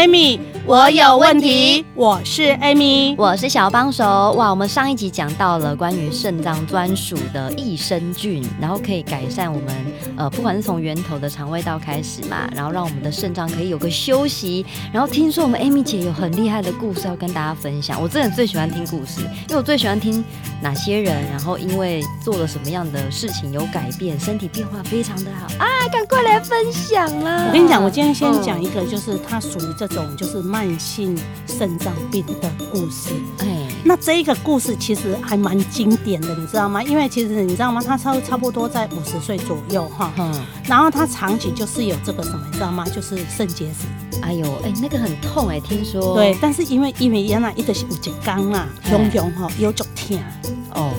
Amy。我有问题，我是 Amy，我是小帮手。哇，我们上一集讲到了关于肾脏专属的益生菌，然后可以改善我们呃，不管是从源头的肠胃道开始嘛，然后让我们的肾脏可以有个休息。然后听说我们 Amy 姐有很厉害的故事要跟大家分享。我真的最喜欢听故事，因为我最喜欢听哪些人，然后因为做了什么样的事情有改变，身体变化非常的好啊！赶快来分享啦！我跟你讲，我今天先讲一个，就是它属于这种就是慢。慢性肾脏病的故事，哎，那这一个故事其实还蛮经典的，你知道吗？因为其实你知道吗？他差差不多在五十岁左右哈，嗯，然后他长期就是有这个什么，你知道吗？就是肾结石。哎呦，哎，那个很痛哎，听说。对，但是因为因为原来一直是有一缸啊，胸胸哈腰足疼哦，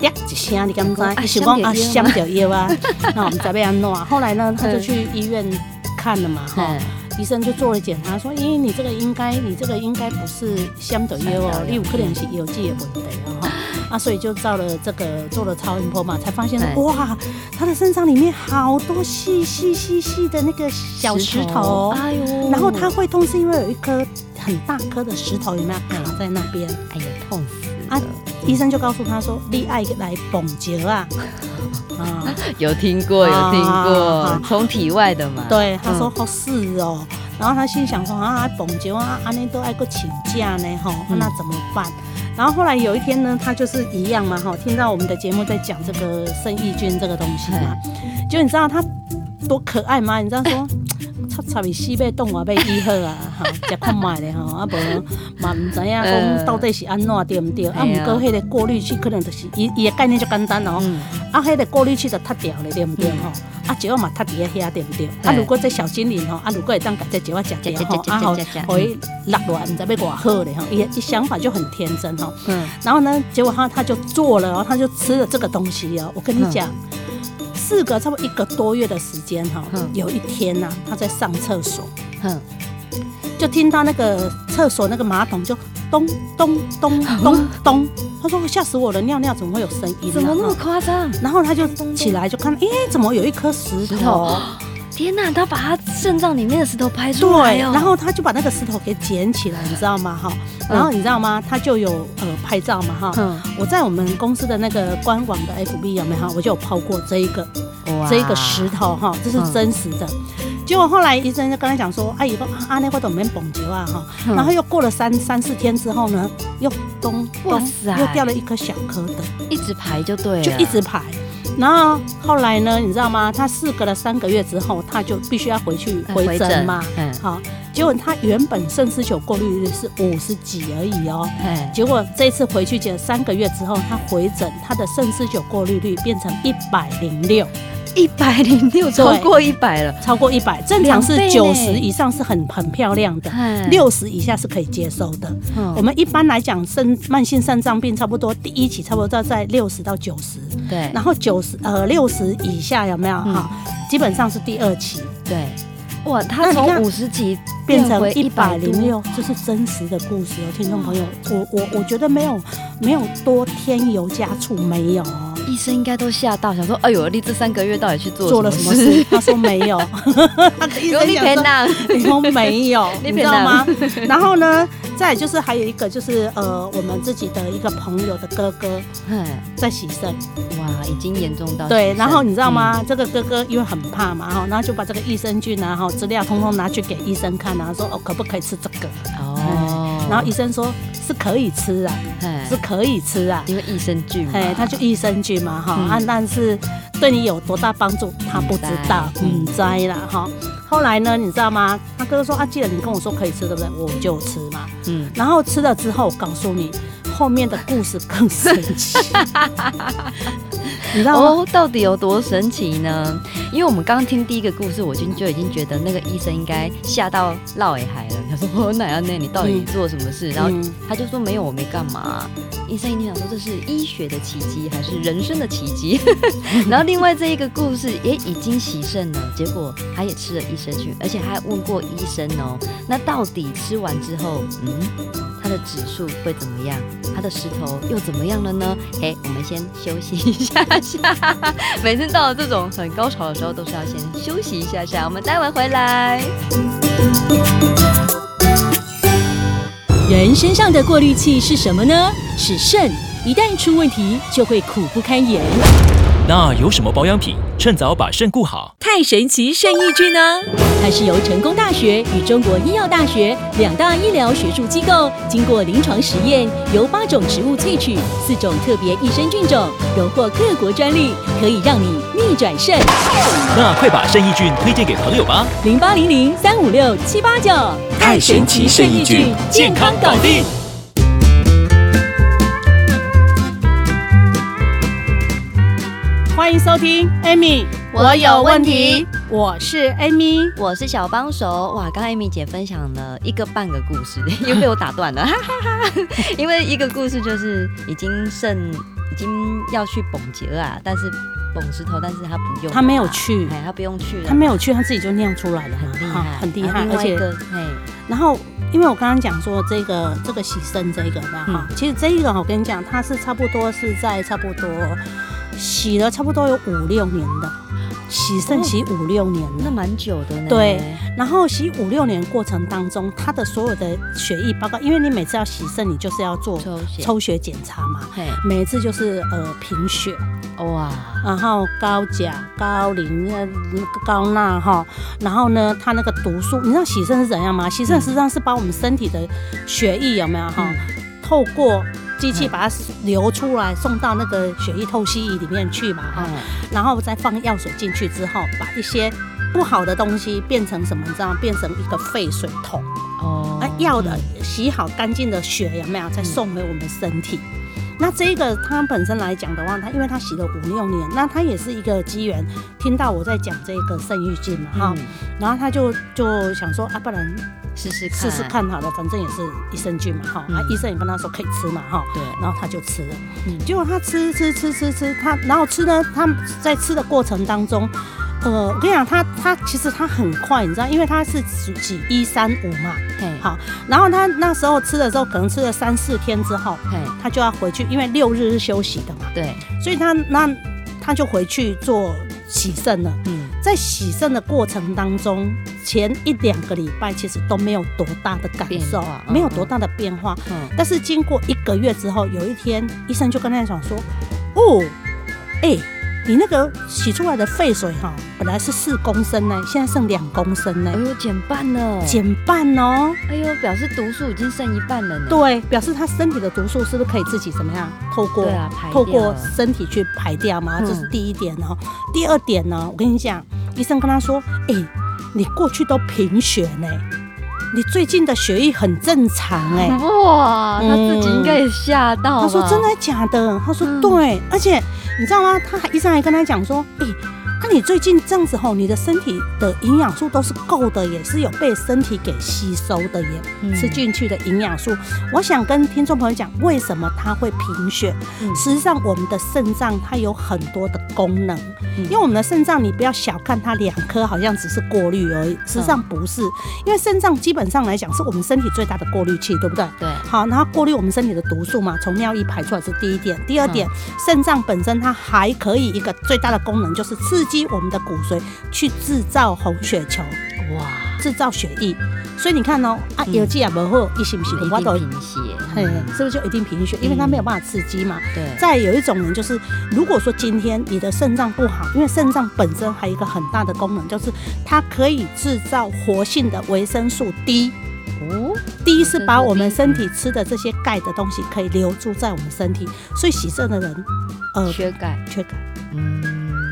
呀一声你敢不知？啊，想讲啊，想掉腰啊，那我们这边弄啊。后来呢，他就去医院看了嘛，哈。医生就做了检查，说：“咦，你这个应该，你这个应该不是相的药哦，你有可能是有机的问题哦。哈，啊，所以就照了这个做了超音波嘛，才发现哇，他的身上里面好多细细细细的那个小石头，哎呦，然后他会痛是因为有一颗很大颗的石头有没有卡在那边？哎呀，痛死啊！医生就告诉他说：你爱来蹦结啊。” 啊，有听过，有听过，从、啊、体外的嘛。对，他说好是哦，嗯、然后他心想说啊，蹦极啊，阿内都爱过请假呢，哈，那怎么办？然后后来有一天呢，他就是一样嘛，哈，听到我们的节目在讲这个生意菌这个东西嘛，就你知道他多可爱吗？你知道说。他差比西贝动物被医好啊，哈，食看卖咧吼，啊无嘛唔知影讲到底是安怎对唔对？啊，毋过迄个过滤器可能就是伊伊个概念就简单哦，啊，迄个过滤器就脱掉了对唔对吼？啊，石仔嘛脱伫个遐对唔对？啊，如果这小精灵吼，啊，如果会当把这石仔食掉吼，啊，好可以落落来，毋知要偌好咧吼，伊伊想法就很天真吼，嗯，然后呢，结果他他就做了，然后他就吃了这个东西哦，我跟你讲。四个差不多一个多月的时间哈，有一天呢，他在上厕所，哼就听到那个厕所那个马桶就咚咚咚 咚咚，他说吓死我了，尿尿怎么会有声音？怎么那么夸张？然后他就起来就看，哎，怎么有一颗石头？天呐，他把他肾脏里面的石头拍出来，对然后他就把那个石头给捡起来，你知道吗？哈，然后你知道吗？他就有呃拍照嘛，哈，我在我们公司的那个官网的 FB 有没有？我就有抛过这一个，这一个石头哈，这是真实的。结果后来医生就跟他讲说，哎，以后阿那会都没蹦球啊，哈，然后又过了三三四天之后呢，又咚咚又掉了一颗小颗的，一直排就对了，就一直排。然后后来呢，你知道吗？他事隔了三个月之后，他就必须要回去回诊嘛。嗯。好，结果他原本肾丝球过滤率是五十几而已哦。嗯。结果这次回去检三个月之后，他回诊，他的肾丝球过滤率变成一百零六。一百零六，超过一百了，超过一百，正常是九十以上是很很漂亮的，六十以下是可以接受的。嗯、我们一般来讲，肾慢性肾脏病差不多第一期差不多在六十到九十，对，然后九十呃六十以下有没有哈？嗯、基本上是第二期，对。哇，他从五十几变成一百零六，这是真实的故事哦，听众朋友，我我我觉得没有没有多添油加醋，没有哦。医生应该都吓到，想说：“哎呦，你这三个月到底去做做了什么事？”他说：“没有。”医生讲说：“你说没有，你知道吗？”然后呢，再就是还有一个就是呃，我们自己的一个朋友的哥哥，在洗肾，哇，已经严重到对。然后你知道吗？这个哥哥因为很怕嘛，哈，然后就把这个益生菌啊，哈，资料通通拿去给医生看然后，说：“哦，可不可以吃这个？”哦，然后医生说。是可以吃啊，是可以吃啊，因为益生菌，哎，它就益生菌嘛，哈，啊，但是对你有多大帮助，他不知道，嗯，栽了哈。后来呢，你知道吗？他哥哥说啊，既然你跟我说可以吃，对不对？我就吃嘛，嗯，然后吃了之后，告诉你后面的故事更神奇。你知道吗？哦，到底有多神奇呢？因为我们刚刚听第一个故事，我就就已经觉得那个医生应该吓到落海了。他说：“我奶奶，那你到底做什么事？”嗯、然后他就说：“没有，我没干嘛。”医生一定想说这是医学的奇迹还是人生的奇迹？然后另外这一个故事也已经洗肾了，结果他也吃了益生菌，而且他还问过医生哦，那到底吃完之后，嗯，他的指数会怎么样？他的石头又怎么样了呢？哎，我们先休息一下下。每次到了这种很高潮的时候，都是要先休息一下下。我们待会回来。人身上的过滤器是什么呢？是肾，一旦出问题，就会苦不堪言。那有什么保养品，趁早把肾顾好？太神奇肾益菌呢？它是由成功大学与中国医药大学两大医疗学术机构经过临床实验，由八种植物萃取，四种特别益生菌种，荣获各国专利，可以让你逆转肾。那快把肾益菌推荐给朋友吧！零八零零三五六七八九，太神奇肾益菌，健康搞定。欢迎收听，Amy，我有问题。我是 Amy，我是小帮手。哇，刚刚 Amy 姐分享了一个半个故事，又被我打断了，哈哈哈。因为一个故事就是已经剩已经要去绷结了啊，但是绷石头，但是他不用，他没有去，他不用去，他没有去，他自己就尿出来了，很厉害，很厉害。而且，然后因为我刚刚讲说这个这个洗肾这个吧，哈，其实这一个我跟你讲，它是差不多是在差不多。洗了差不多有五六年的，洗肾洗五六年了，那蛮久的呢。对，然后洗五六年过程当中，他的所有的血液报告，因为你每次要洗肾，你就是要做抽血。检查嘛，每一次就是呃贫血，哇，然后高钾、高磷、高钠哈，然后呢，它那个毒素，你知道洗肾是怎样吗？洗肾实际上是把我们身体的血液有没有哈，透过。机器把它流出来，送到那个血液透析仪里面去嘛，哈，然后再放药水进去之后，把一些不好的东西变成什么？你知道？变成一个废水桶。哦，那药的洗好干净的血有没有再送回我们身体？那这个他本身来讲的话，他因为他洗了五六年，那他也是一个机缘，听到我在讲这个肾益菌嘛，哈，然后他就就想说啊，不然。试试试试看好了，反正也是益生菌嘛，哈、嗯，啊，医生也跟他说可以吃嘛，哈，对，然后他就吃了，嗯，结果他吃吃吃吃吃，他然后吃呢，他在吃的过程当中，呃，我跟你讲，他他其实他很快，你知道，因为他是几几一三五嘛，嘿，好，然后他那时候吃的时候，可能吃了三四天之后，嘿，他就要回去，因为六日是休息的嘛，对，所以他那他就回去做洗肾了，嗯，在洗肾的过程当中。前一两个礼拜其实都没有多大的感受，没有多大的变化。但是经过一个月之后，有一天医生就跟他讲说：“哦，哎，你那个洗出来的废水哈，本来是四公升呢，现在剩两公升呢。哎呦，减半了，减半哦。哎呦，表示毒素已经剩一半了呢。对，表示他身体的毒素是不是可以自己怎么样透过透过身体去排掉嘛？这是第一点哦。第二点呢，我跟你讲，医生跟他说：哎。”你过去都贫血呢，你最近的血液很正常哎，哇，他自己应该也吓到了。他说真的假的？他说对，而且你知道吗？他还医生还跟他讲说，哎。那你最近这样子吼，你的身体的营养素都是够的，也是有被身体给吸收的耶，嗯、吃进去的营养素。我想跟听众朋友讲，为什么它会贫血？嗯、实际上，我们的肾脏它有很多的功能，嗯、因为我们的肾脏，你不要小看它两颗，好像只是过滤而已，实际上不是。因为肾脏基本上来讲，是我们身体最大的过滤器，对不对？对。好，然后过滤我们身体的毒素嘛，从尿液排出来是第一点。第二点，肾脏、嗯、本身它还可以一个最大的功能就是刺激。我们的骨髓去制造红血球，哇，制造血液，所以你看哦，啊，有机也不好，一是不是？我都贫血，嘿，是不是就一定贫血？因为它没有办法刺激嘛。对。再有一种人就是，如果说今天你的肾脏不好，因为肾脏本身还有一个很大的功能，就是它可以制造活性的维生素 D。哦，D 是把我们身体吃的这些钙的东西可以留住在我们身体，所以洗肾的人，呃，缺钙，缺钙，嗯。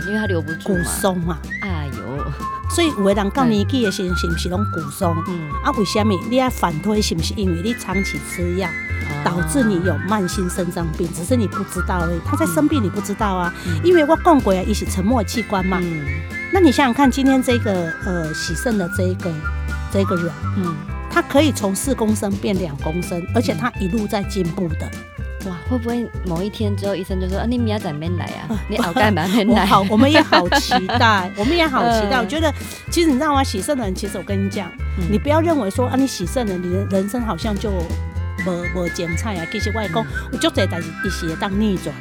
因为它留不住骨松嘛，哎呦，所以有的人讲年纪的时候是不是拢骨松？嗯，啊，为什么你要反推？是不是因为你长期吃药？导致你有慢性肾脏病，只是你不知道而已。他在生病，你不知道啊，因为我讲过啊，一起沉默器官嘛。嗯。那你想想看，今天这个呃洗肾的这一个这个人，嗯，他可以从四公升变两公升，而且他一路在进步的。哇，会不会某一天之后，医生就说啊，你明仔没来啊？你熬干嘛没来？好，我们也好期待，我们也好期待。我觉得，其实你知道吗？洗肾的人，其实我跟你讲，你不要认为说啊，你洗肾了，你的人生好像就无无精彩啊。其实外公，我就在在一些当逆转，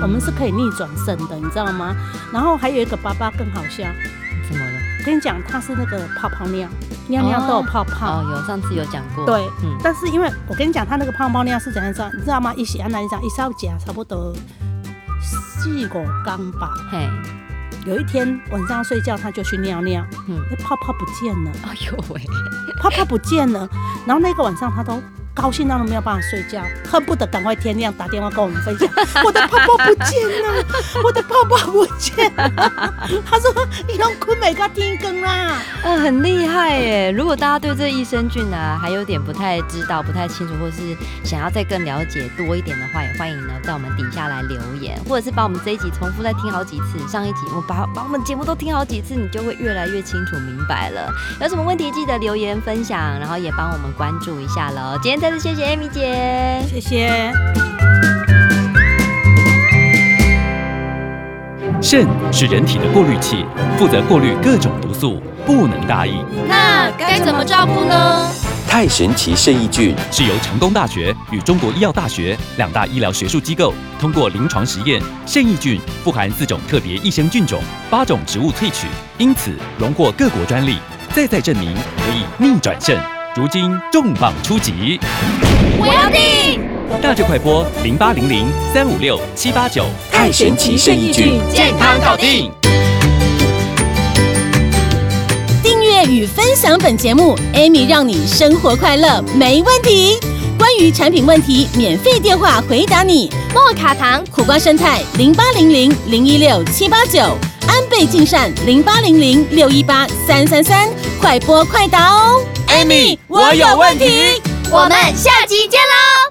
我们是可以逆转肾的，你知道吗？然后还有一个爸爸更好笑，跟你讲，他是那个泡泡尿。尿尿都有泡泡哦，有上次有讲过。对，嗯，但是因为我跟你讲，他那个泡泡尿是怎样子，你知道吗？一洗安娜，你讲一烧夹差不多四五缸吧。嘿，有一天晚上睡觉，他就去尿尿，嗯，那泡泡不见了。哎呦喂，泡泡不见了，然后那个晚上他都。高兴到都没有办法睡觉，恨不得赶快天亮打电话跟我们分享，我的泡泡不见了，我的泡泡不见了。他说你用坤美他听更啦，嗯，很厉害耶。如果大家对这益生菌啊还有点不太知道、不太清楚，或是想要再更了解多一点的话，也欢迎呢在我们底下来留言，或者是把我们这一集重复再听好几次。上一集我把把我们节目都听好几次，你就会越来越清楚明白了。有什么问题记得留言分享，然后也帮我们关注一下喽。今天。再次谢谢艾米姐，谢谢。肾是人体的过滤器，负责过滤各种毒素，不能大意。那该怎么照顾呢？太神奇肾益菌是由成功大学与中国医药大学两大医疗学术机构通过临床实验，肾益菌富含四种特别益生菌种，八种植物萃取，因此荣获各国专利，再再证明可以逆转肾。如今重磅出击，我要订！大智快播零八零零三五六七八九，太神奇肾益菌，健康搞定！订阅与分享本节目，Amy 让你生活快乐没问题。关于产品问题，免费电话回答你。莫卡糖、苦瓜生态零八零零零一六七八九，安倍晋善零八零零六一八三三三，快播快答哦！Amy，我有问题，我们下集见喽。